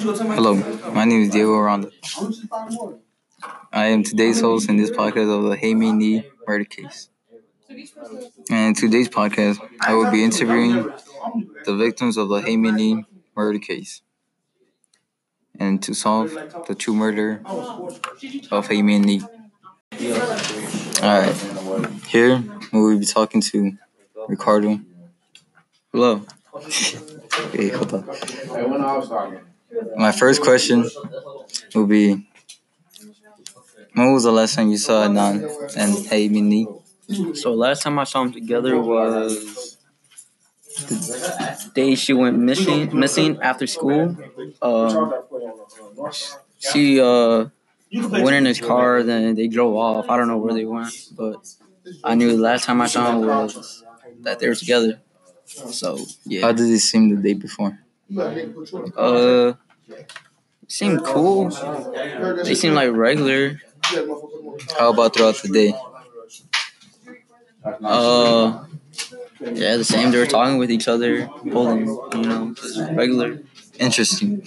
Hello, my name is Diego Aranda. I am today's host in this podcast of the Hae Min murder case. And in today's podcast, I will be interviewing the victims of the Hae Min murder case and to solve the true murder of Hae Min. Alright, here we will be talking to Ricardo. Hello. Hey, hold on. My first question will be When was the last time you saw Adnan and Hey Mini? So last time I saw them together was the day she went missing missing after school. Um, she uh went in his car, then they drove off. I don't know where they went, but I knew the last time I saw them was that they were together. So yeah. How did it seem the day before? Uh, seem cool. They seem like regular. How about throughout the day? Uh, yeah, the same. They were talking with each other, holding, you know, regular. Interesting.